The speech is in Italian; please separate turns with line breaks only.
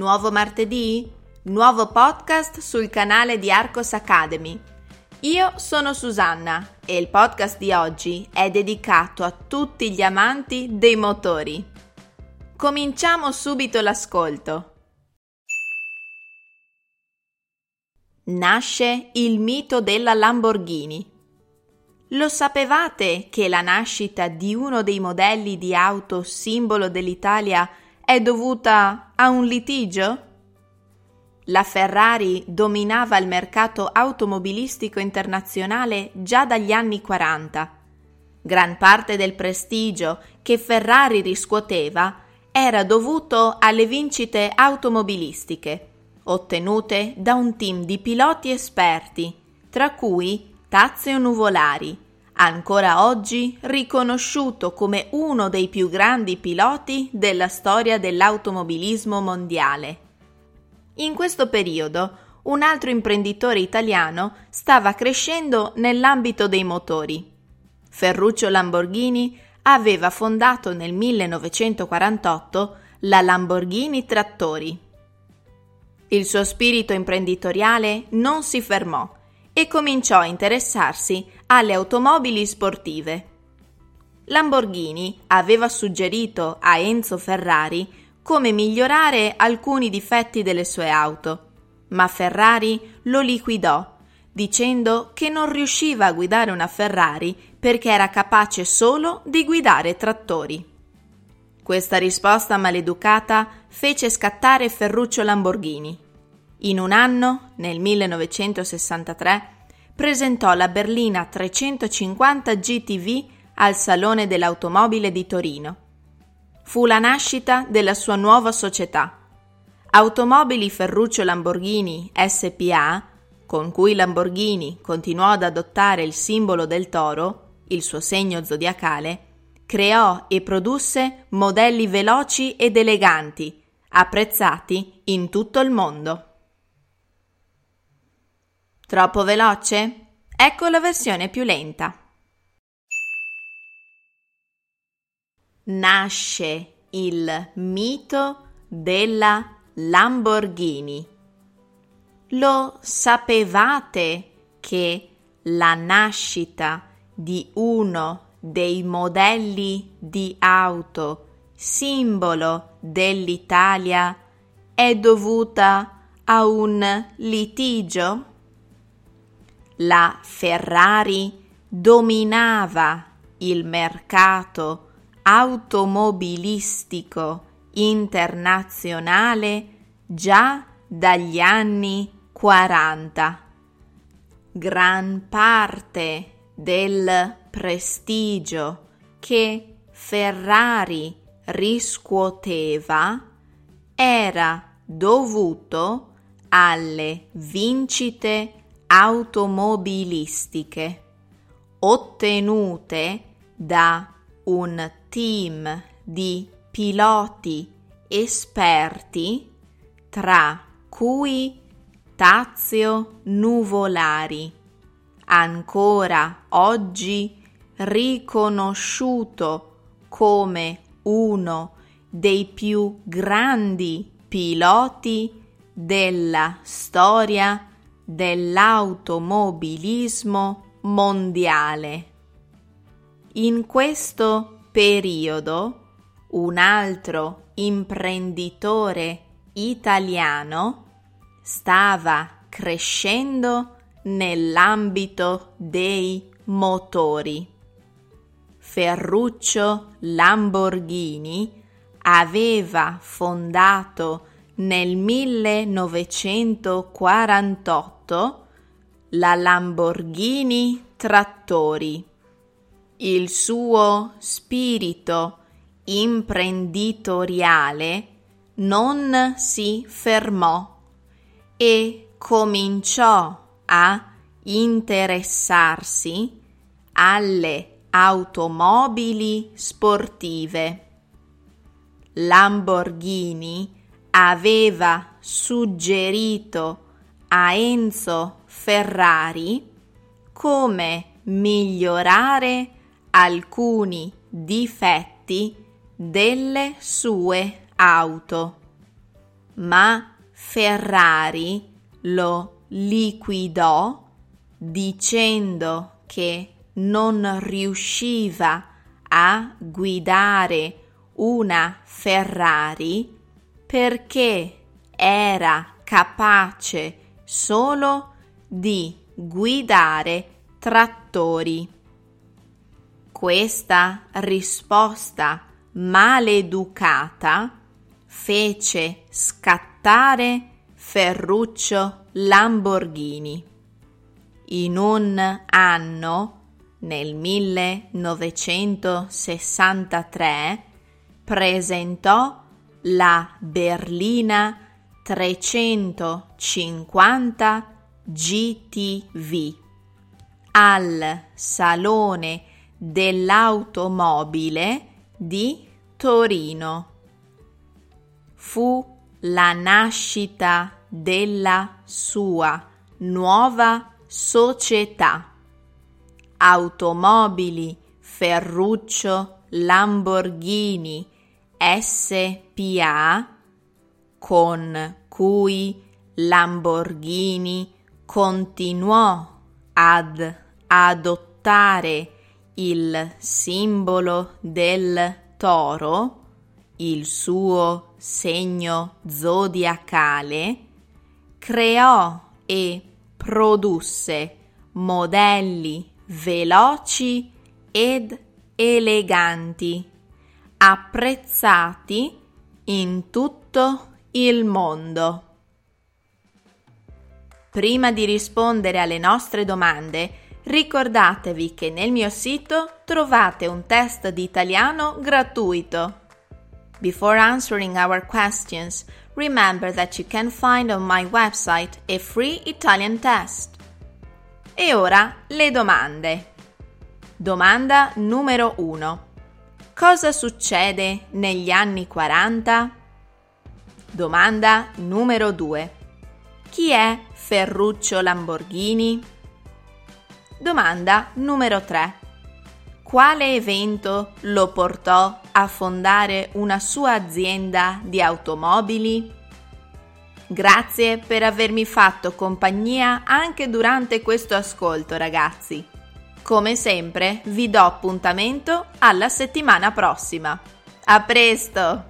Nuovo martedì? Nuovo podcast sul canale di Arcos Academy. Io sono Susanna e il podcast di oggi è dedicato a tutti gli amanti dei motori. Cominciamo subito l'ascolto. Nasce il mito della Lamborghini. Lo sapevate che la nascita di uno dei modelli di auto simbolo dell'Italia è dovuta a un litigio? La Ferrari dominava il mercato automobilistico internazionale già dagli anni 40. Gran parte del prestigio che Ferrari riscuoteva era dovuto alle vincite automobilistiche, ottenute da un team di piloti esperti, tra cui Tazio Nuvolari, ancora oggi riconosciuto come uno dei più grandi piloti della storia dell'automobilismo mondiale. In questo periodo un altro imprenditore italiano stava crescendo nell'ambito dei motori. Ferruccio Lamborghini aveva fondato nel 1948 la Lamborghini Trattori. Il suo spirito imprenditoriale non si fermò e cominciò a interessarsi alle automobili sportive. Lamborghini aveva suggerito a Enzo Ferrari come migliorare alcuni difetti delle sue auto, ma Ferrari lo liquidò dicendo che non riusciva a guidare una Ferrari perché era capace solo di guidare trattori. Questa risposta maleducata fece scattare Ferruccio Lamborghini in un anno, nel 1963, presentò la berlina 350 GTV al Salone dell'Automobile di Torino. Fu la nascita della sua nuova società. Automobili Ferruccio Lamborghini SPA, con cui Lamborghini continuò ad adottare il simbolo del toro, il suo segno zodiacale, creò e produsse modelli veloci ed eleganti, apprezzati in tutto il mondo. Troppo veloce? Ecco la versione più lenta. Nasce il mito della Lamborghini. Lo sapevate che la nascita di uno dei modelli di auto simbolo dell'Italia è dovuta a un litigio? La Ferrari dominava il mercato automobilistico internazionale già dagli anni 40. Gran parte del prestigio che Ferrari riscuoteva era dovuto alle vincite automobilistiche ottenute da un team di piloti esperti tra cui Tazio Nuvolari, ancora oggi riconosciuto come uno dei più grandi piloti della storia dell'automobilismo mondiale. In questo periodo un altro imprenditore italiano stava crescendo nell'ambito dei motori. Ferruccio Lamborghini aveva fondato nel 1948 la Lamborghini Trattori. Il suo spirito imprenditoriale non si fermò e cominciò a interessarsi alle automobili sportive. Lamborghini aveva suggerito a Enzo Ferrari come migliorare alcuni difetti delle sue auto. ma Ferrari lo liquidò dicendo che non riusciva a guidare una Ferrari perché era capace solo di guidare trattori. Questa risposta maleducata fece scattare Ferruccio Lamborghini. In un anno, nel 1963, presentò la berlina 350 GTV al Salone dell'Automobile di Torino. Fu la nascita della sua nuova società. Automobili Ferruccio Lamborghini SPA con cui Lamborghini continuò ad adottare il simbolo del toro, il suo segno zodiacale, creò e produsse modelli veloci ed eleganti, apprezzati in tutto il mondo. Prima di rispondere alle nostre domande, ricordatevi che nel mio sito trovate un test di italiano gratuito. Before answering our questions, remember that you can find on my website a free Italian test. E ora le domande. Domanda numero 1. Cosa succede negli anni 40? Domanda numero 2. Chi è Ferruccio Lamborghini? Domanda numero 3. Quale evento lo portò a fondare una sua azienda di automobili? Grazie per avermi fatto compagnia anche durante questo ascolto, ragazzi. Come sempre, vi do appuntamento alla settimana prossima. A presto!